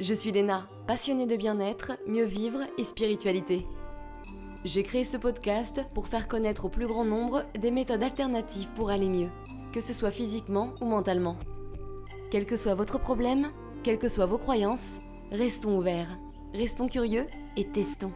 Je suis Léna, passionnée de bien-être, mieux vivre et spiritualité. J'ai créé ce podcast pour faire connaître au plus grand nombre des méthodes alternatives pour aller mieux, que ce soit physiquement ou mentalement. Quel que soit votre problème, quelles que soient vos croyances, restons ouverts, restons curieux et testons.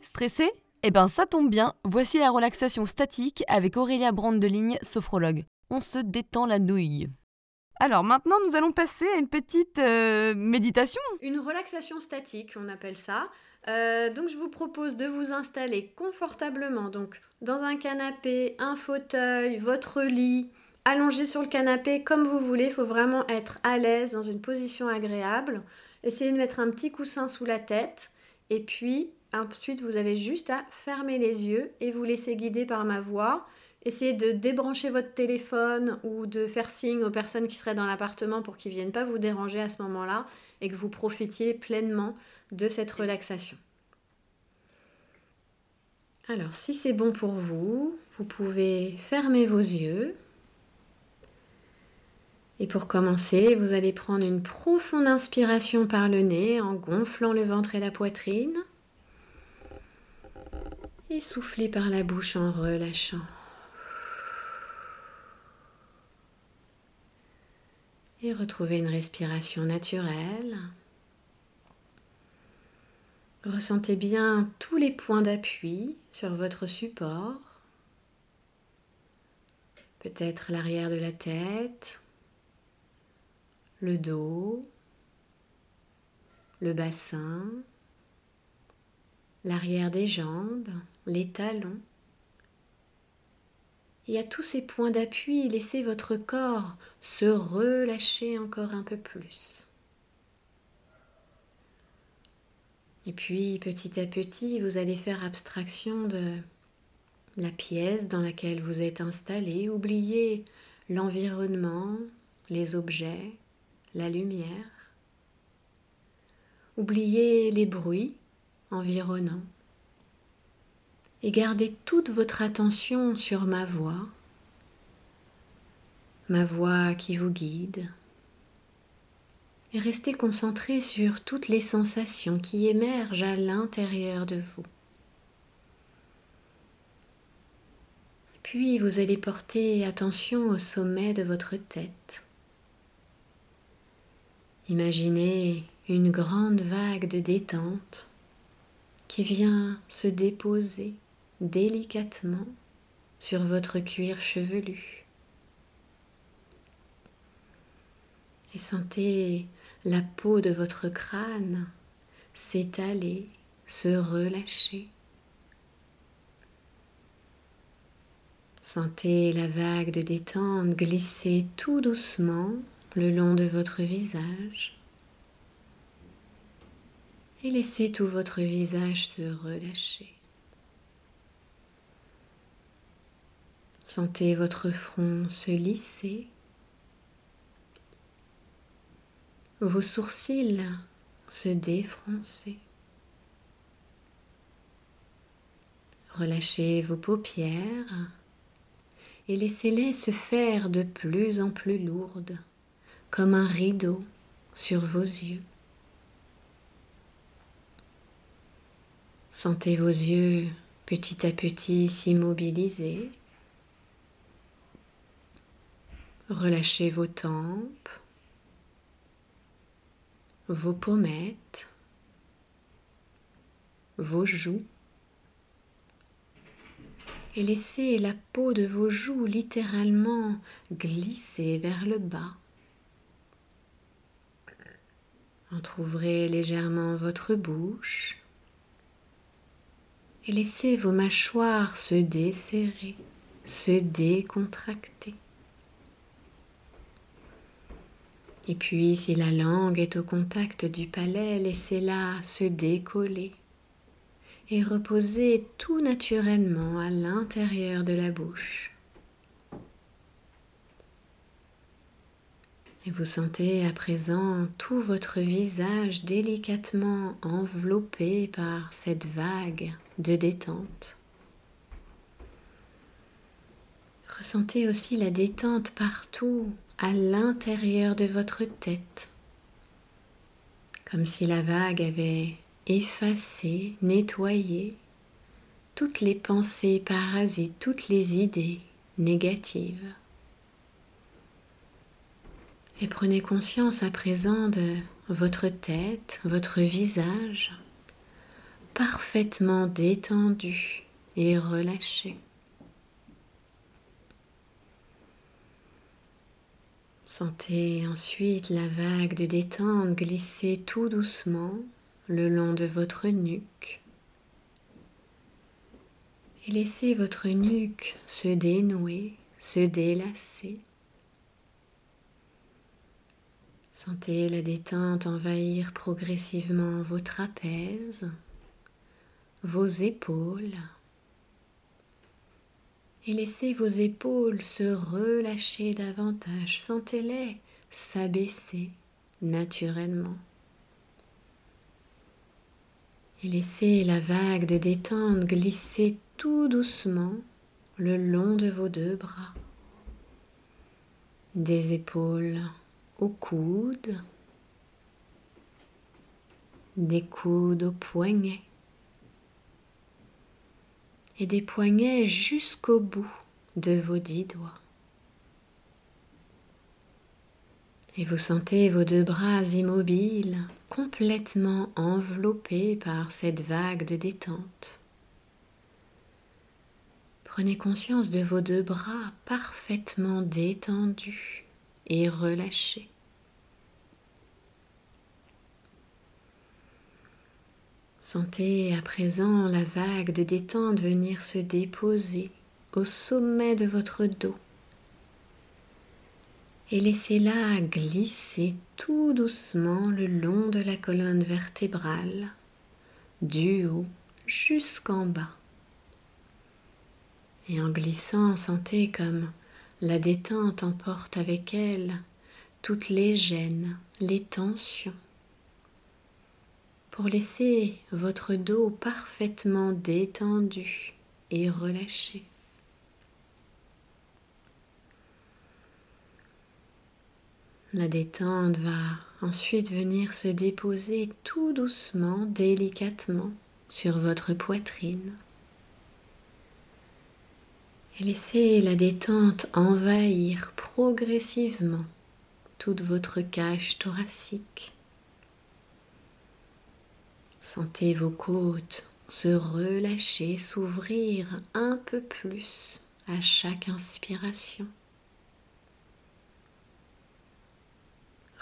Stressé Eh ben ça tombe bien, voici la relaxation statique avec Aurélia Brandeligne, sophrologue. On se détend la nouille. Alors maintenant, nous allons passer à une petite euh, méditation. Une relaxation statique, on appelle ça. Euh, donc je vous propose de vous installer confortablement, donc dans un canapé, un fauteuil, votre lit, allongé sur le canapé comme vous voulez. Il faut vraiment être à l'aise dans une position agréable. Essayez de mettre un petit coussin sous la tête et puis ensuite vous avez juste à fermer les yeux et vous laisser guider par ma voix. Essayez de débrancher votre téléphone ou de faire signe aux personnes qui seraient dans l'appartement pour qu'ils ne viennent pas vous déranger à ce moment-là et que vous profitiez pleinement de cette relaxation. Alors si c'est bon pour vous, vous pouvez fermer vos yeux. Et pour commencer, vous allez prendre une profonde inspiration par le nez en gonflant le ventre et la poitrine. Et souffler par la bouche en relâchant. Et retrouvez une respiration naturelle. Ressentez bien tous les points d'appui sur votre support. Peut-être l'arrière de la tête, le dos, le bassin, l'arrière des jambes, les talons. Et à tous ces points d'appui, laissez votre corps se relâcher encore un peu plus. Et puis petit à petit, vous allez faire abstraction de la pièce dans laquelle vous êtes installé. Oubliez l'environnement, les objets, la lumière. Oubliez les bruits environnants et gardez toute votre attention sur ma voix, ma voix qui vous guide. Et restez concentré sur toutes les sensations qui émergent à l'intérieur de vous. Puis vous allez porter attention au sommet de votre tête. Imaginez une grande vague de détente qui vient se déposer délicatement sur votre cuir chevelu. Et sentez la peau de votre crâne s'étaler, se relâcher. Sentez la vague de détente glisser tout doucement le long de votre visage et laissez tout votre visage se relâcher. Sentez votre front se lisser, vos sourcils se défroncer. Relâchez vos paupières et laissez-les se faire de plus en plus lourdes, comme un rideau sur vos yeux. Sentez vos yeux petit à petit s'immobiliser Relâchez vos tempes, vos pommettes, vos joues et laissez la peau de vos joues littéralement glisser vers le bas. Entr'ouvrez légèrement votre bouche et laissez vos mâchoires se desserrer, se décontracter. Et puis si la langue est au contact du palais, laissez-la se décoller et reposer tout naturellement à l'intérieur de la bouche. Et vous sentez à présent tout votre visage délicatement enveloppé par cette vague de détente. Ressentez aussi la détente partout à l'intérieur de votre tête, comme si la vague avait effacé, nettoyé toutes les pensées parasites, toutes les idées négatives. Et prenez conscience à présent de votre tête, votre visage parfaitement détendu et relâché. Sentez ensuite la vague de détente glisser tout doucement le long de votre nuque. Et laissez votre nuque se dénouer, se délasser. Sentez la détente envahir progressivement vos trapèzes, vos épaules. Et laissez vos épaules se relâcher davantage. Sentez-les s'abaisser naturellement. Et laissez la vague de détente glisser tout doucement le long de vos deux bras. Des épaules aux coudes, des coudes aux poignets et des poignets jusqu'au bout de vos dix doigts. Et vous sentez vos deux bras immobiles, complètement enveloppés par cette vague de détente. Prenez conscience de vos deux bras parfaitement détendus et relâchés. Sentez à présent la vague de détente venir se déposer au sommet de votre dos et laissez-la glisser tout doucement le long de la colonne vertébrale, du haut jusqu'en bas. Et en glissant, sentez comme la détente emporte avec elle toutes les gênes, les tensions pour laisser votre dos parfaitement détendu et relâché. La détente va ensuite venir se déposer tout doucement, délicatement sur votre poitrine. Et laissez la détente envahir progressivement toute votre cage thoracique. Sentez vos côtes se relâcher, s'ouvrir un peu plus à chaque inspiration.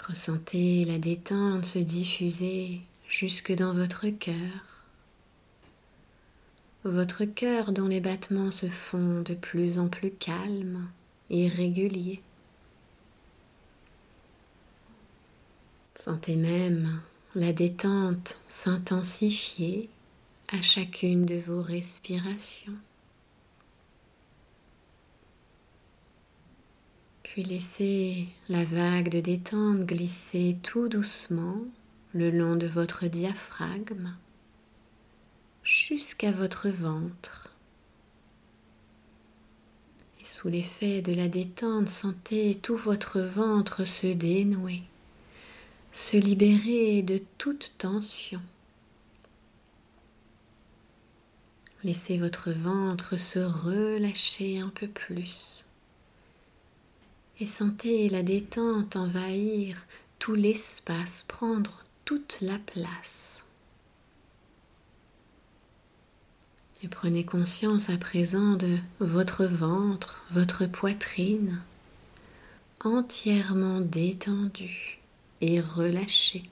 Ressentez la détente se diffuser jusque dans votre cœur. Votre cœur dont les battements se font de plus en plus calmes et réguliers. Sentez même la détente s'intensifier à chacune de vos respirations. Puis laissez la vague de détente glisser tout doucement le long de votre diaphragme jusqu'à votre ventre. Et sous l'effet de la détente, sentez tout votre ventre se dénouer se libérer de toute tension. Laissez votre ventre se relâcher un peu plus et sentez la détente envahir tout l'espace, prendre toute la place. Et prenez conscience à présent de votre ventre, votre poitrine entièrement détendue et relâché.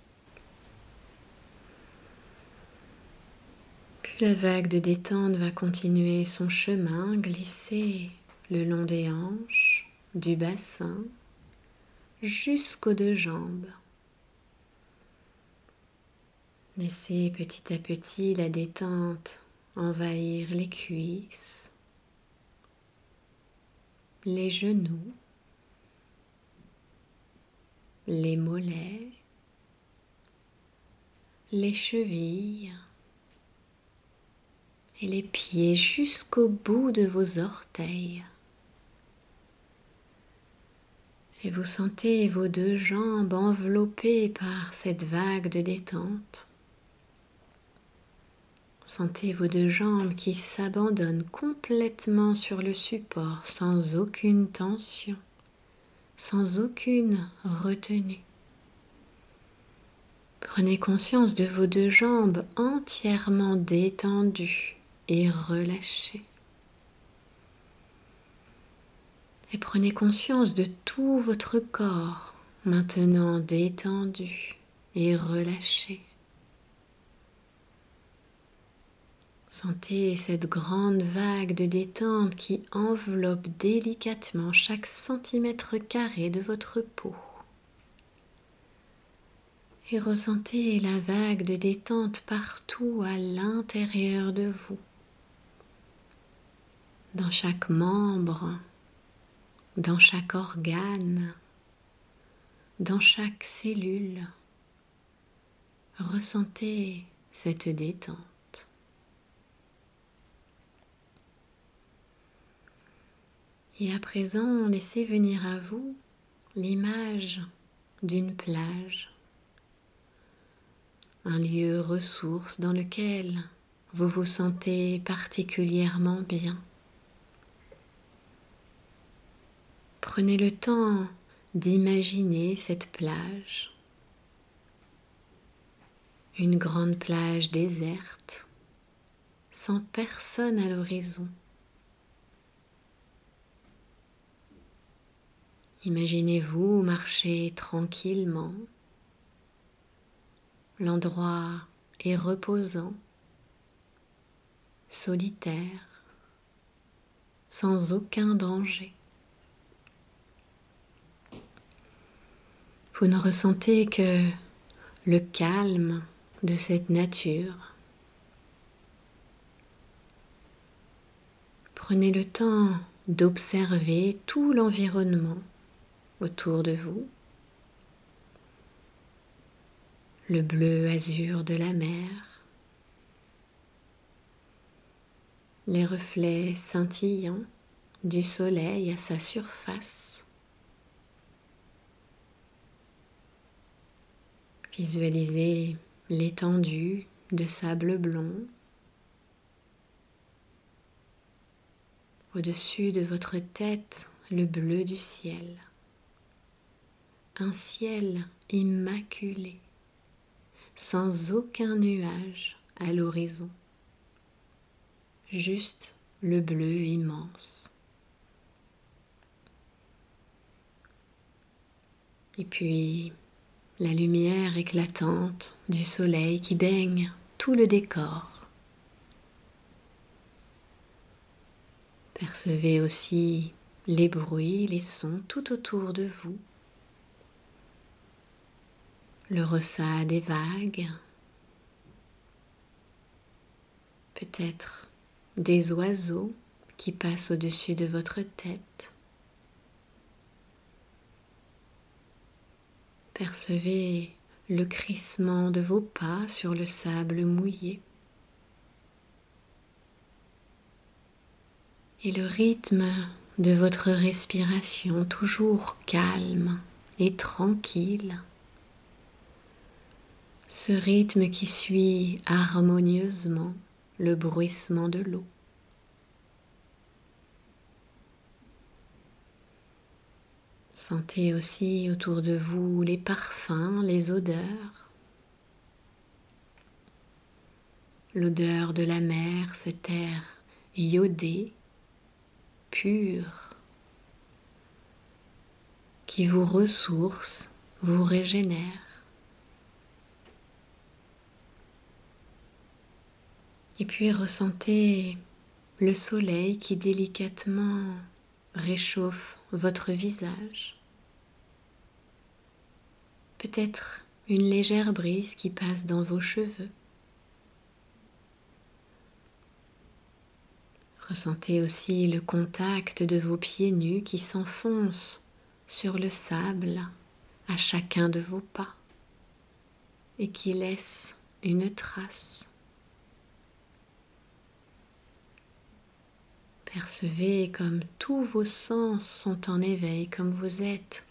Puis la vague de détente va continuer son chemin, glisser le long des hanches, du bassin, jusqu'aux deux jambes. Laissez petit à petit la détente envahir les cuisses, les genoux, les mollets, les chevilles et les pieds jusqu'au bout de vos orteils. Et vous sentez vos deux jambes enveloppées par cette vague de détente. Sentez vos deux jambes qui s'abandonnent complètement sur le support sans aucune tension, sans aucune retenue. Prenez conscience de vos deux jambes entièrement détendues et relâchées. Et prenez conscience de tout votre corps maintenant détendu et relâché. Sentez cette grande vague de détente qui enveloppe délicatement chaque centimètre carré de votre peau. Et ressentez la vague de détente partout à l'intérieur de vous, dans chaque membre, dans chaque organe, dans chaque cellule. Ressentez cette détente. Et à présent, laissez venir à vous l'image d'une plage, un lieu ressource dans lequel vous vous sentez particulièrement bien. Prenez le temps d'imaginer cette plage, une grande plage déserte, sans personne à l'horizon. Imaginez-vous marcher tranquillement. L'endroit est reposant, solitaire, sans aucun danger. Vous ne ressentez que le calme de cette nature. Prenez le temps d'observer tout l'environnement autour de vous, le bleu azur de la mer, les reflets scintillants du soleil à sa surface. Visualisez l'étendue de sable blond au-dessus de votre tête le bleu du ciel un ciel immaculé, sans aucun nuage à l'horizon, juste le bleu immense. Et puis la lumière éclatante du soleil qui baigne tout le décor. Percevez aussi les bruits, les sons tout autour de vous le ressac des vagues, peut-être des oiseaux qui passent au-dessus de votre tête. Percevez le crissement de vos pas sur le sable mouillé. Et le rythme de votre respiration toujours calme et tranquille ce rythme qui suit harmonieusement le bruissement de l'eau. Sentez aussi autour de vous les parfums, les odeurs. L'odeur de la mer, cet air iodé, pur, qui vous ressource, vous régénère. Et puis ressentez le soleil qui délicatement réchauffe votre visage. Peut-être une légère brise qui passe dans vos cheveux. Ressentez aussi le contact de vos pieds nus qui s'enfoncent sur le sable à chacun de vos pas et qui laissent une trace. Percevez comme tous vos sens sont en éveil, comme vous êtes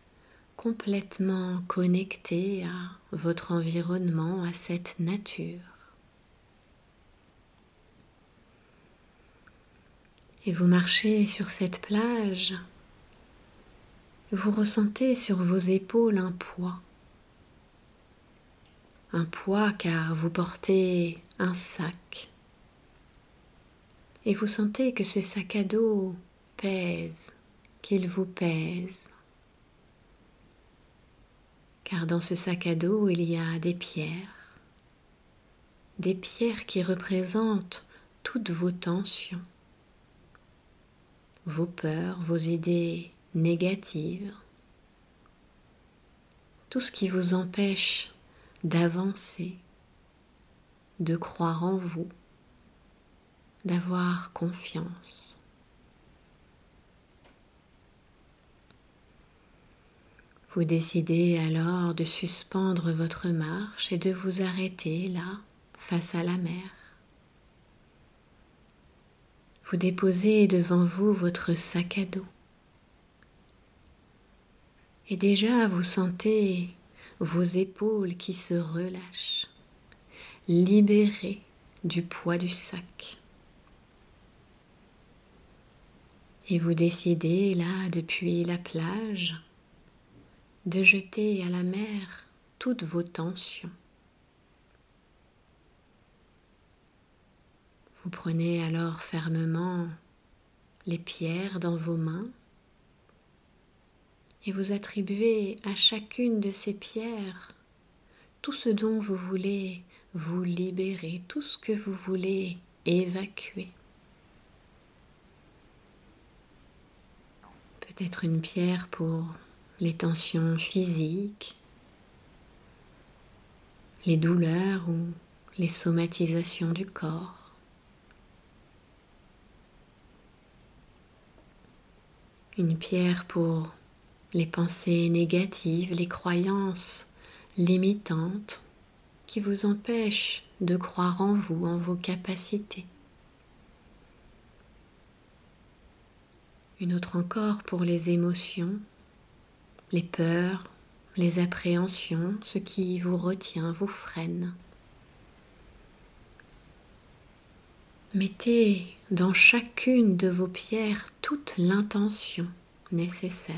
complètement connecté à votre environnement, à cette nature. Et vous marchez sur cette plage, vous ressentez sur vos épaules un poids. Un poids car vous portez un sac. Et vous sentez que ce sac à dos pèse, qu'il vous pèse. Car dans ce sac à dos, il y a des pierres. Des pierres qui représentent toutes vos tensions, vos peurs, vos idées négatives, tout ce qui vous empêche d'avancer, de croire en vous, d'avoir confiance. Vous décidez alors de suspendre votre marche et de vous arrêter là, face à la mer. Vous déposez devant vous votre sac à dos. Et déjà vous sentez vos épaules qui se relâchent, libérées du poids du sac. Et vous décidez là, depuis la plage, de jeter à la mer toutes vos tensions. Vous prenez alors fermement les pierres dans vos mains et vous attribuez à chacune de ces pierres tout ce dont vous voulez vous libérer, tout ce que vous voulez évacuer. Peut-être une pierre pour les tensions physiques, les douleurs ou les somatisations du corps. Une pierre pour les pensées négatives, les croyances limitantes qui vous empêchent de croire en vous, en vos capacités. Une autre encore pour les émotions, les peurs, les appréhensions, ce qui vous retient, vous freine. Mettez dans chacune de vos pierres toute l'intention nécessaire.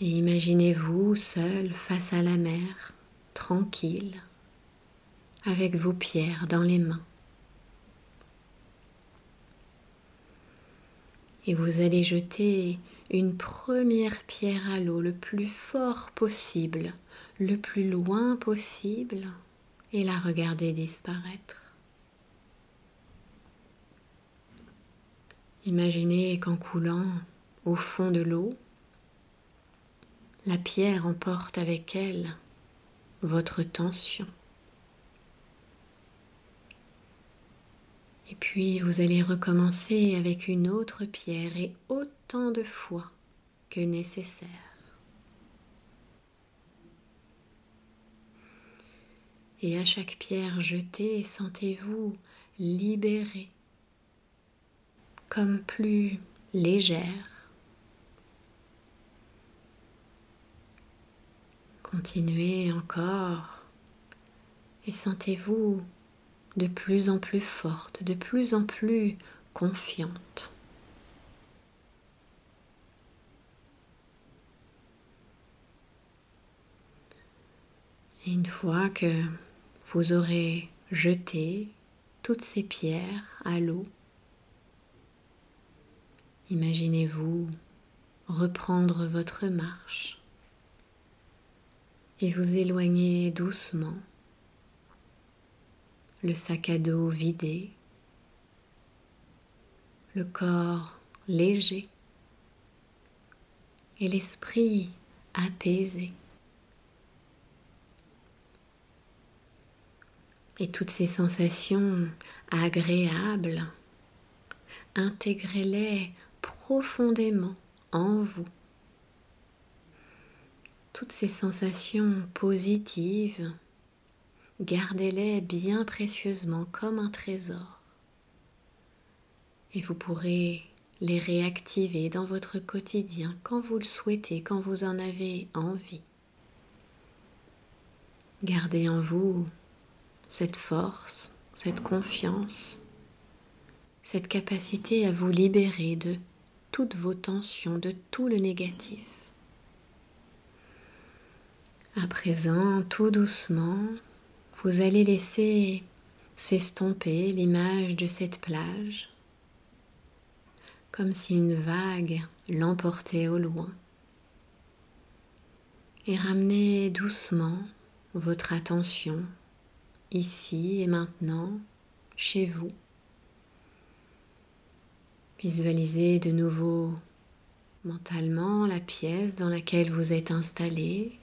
Et imaginez-vous seul face à la mer, tranquille, avec vos pierres dans les mains. Et vous allez jeter une première pierre à l'eau le plus fort possible, le plus loin possible, et la regarder disparaître. Imaginez qu'en coulant au fond de l'eau, la pierre emporte avec elle votre tension. Et puis vous allez recommencer avec une autre pierre et autant de fois que nécessaire. Et à chaque pierre jetée, sentez-vous libéré, comme plus légère, Continuez encore et sentez-vous de plus en plus forte, de plus en plus confiante. Et une fois que vous aurez jeté toutes ces pierres à l'eau, imaginez-vous reprendre votre marche et vous éloignez doucement, le sac à dos vidé, le corps léger et l'esprit apaisé. Et toutes ces sensations agréables, intégrez-les profondément en vous toutes ces sensations positives, gardez-les bien précieusement comme un trésor. Et vous pourrez les réactiver dans votre quotidien quand vous le souhaitez, quand vous en avez envie. Gardez en vous cette force, cette confiance, cette capacité à vous libérer de toutes vos tensions, de tout le négatif. À présent, tout doucement, vous allez laisser s'estomper l'image de cette plage, comme si une vague l'emportait au loin, et ramener doucement votre attention ici et maintenant chez vous. Visualisez de nouveau mentalement la pièce dans laquelle vous êtes installé,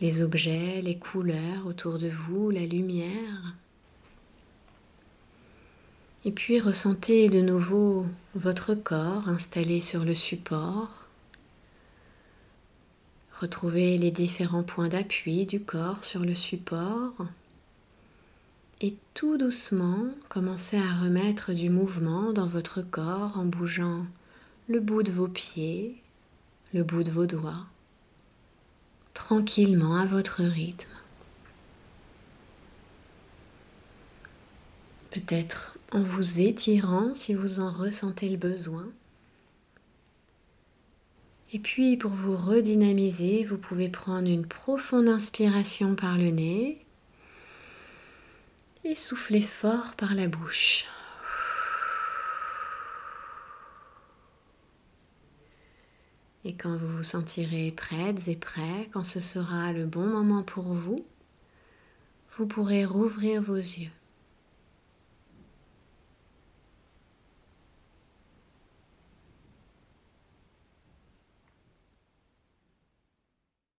les objets, les couleurs autour de vous, la lumière. Et puis ressentez de nouveau votre corps installé sur le support. Retrouvez les différents points d'appui du corps sur le support. Et tout doucement, commencez à remettre du mouvement dans votre corps en bougeant le bout de vos pieds, le bout de vos doigts tranquillement à votre rythme. Peut-être en vous étirant si vous en ressentez le besoin. Et puis pour vous redynamiser, vous pouvez prendre une profonde inspiration par le nez et souffler fort par la bouche. Et quand vous vous sentirez prêtes et prêts, quand ce sera le bon moment pour vous, vous pourrez rouvrir vos yeux.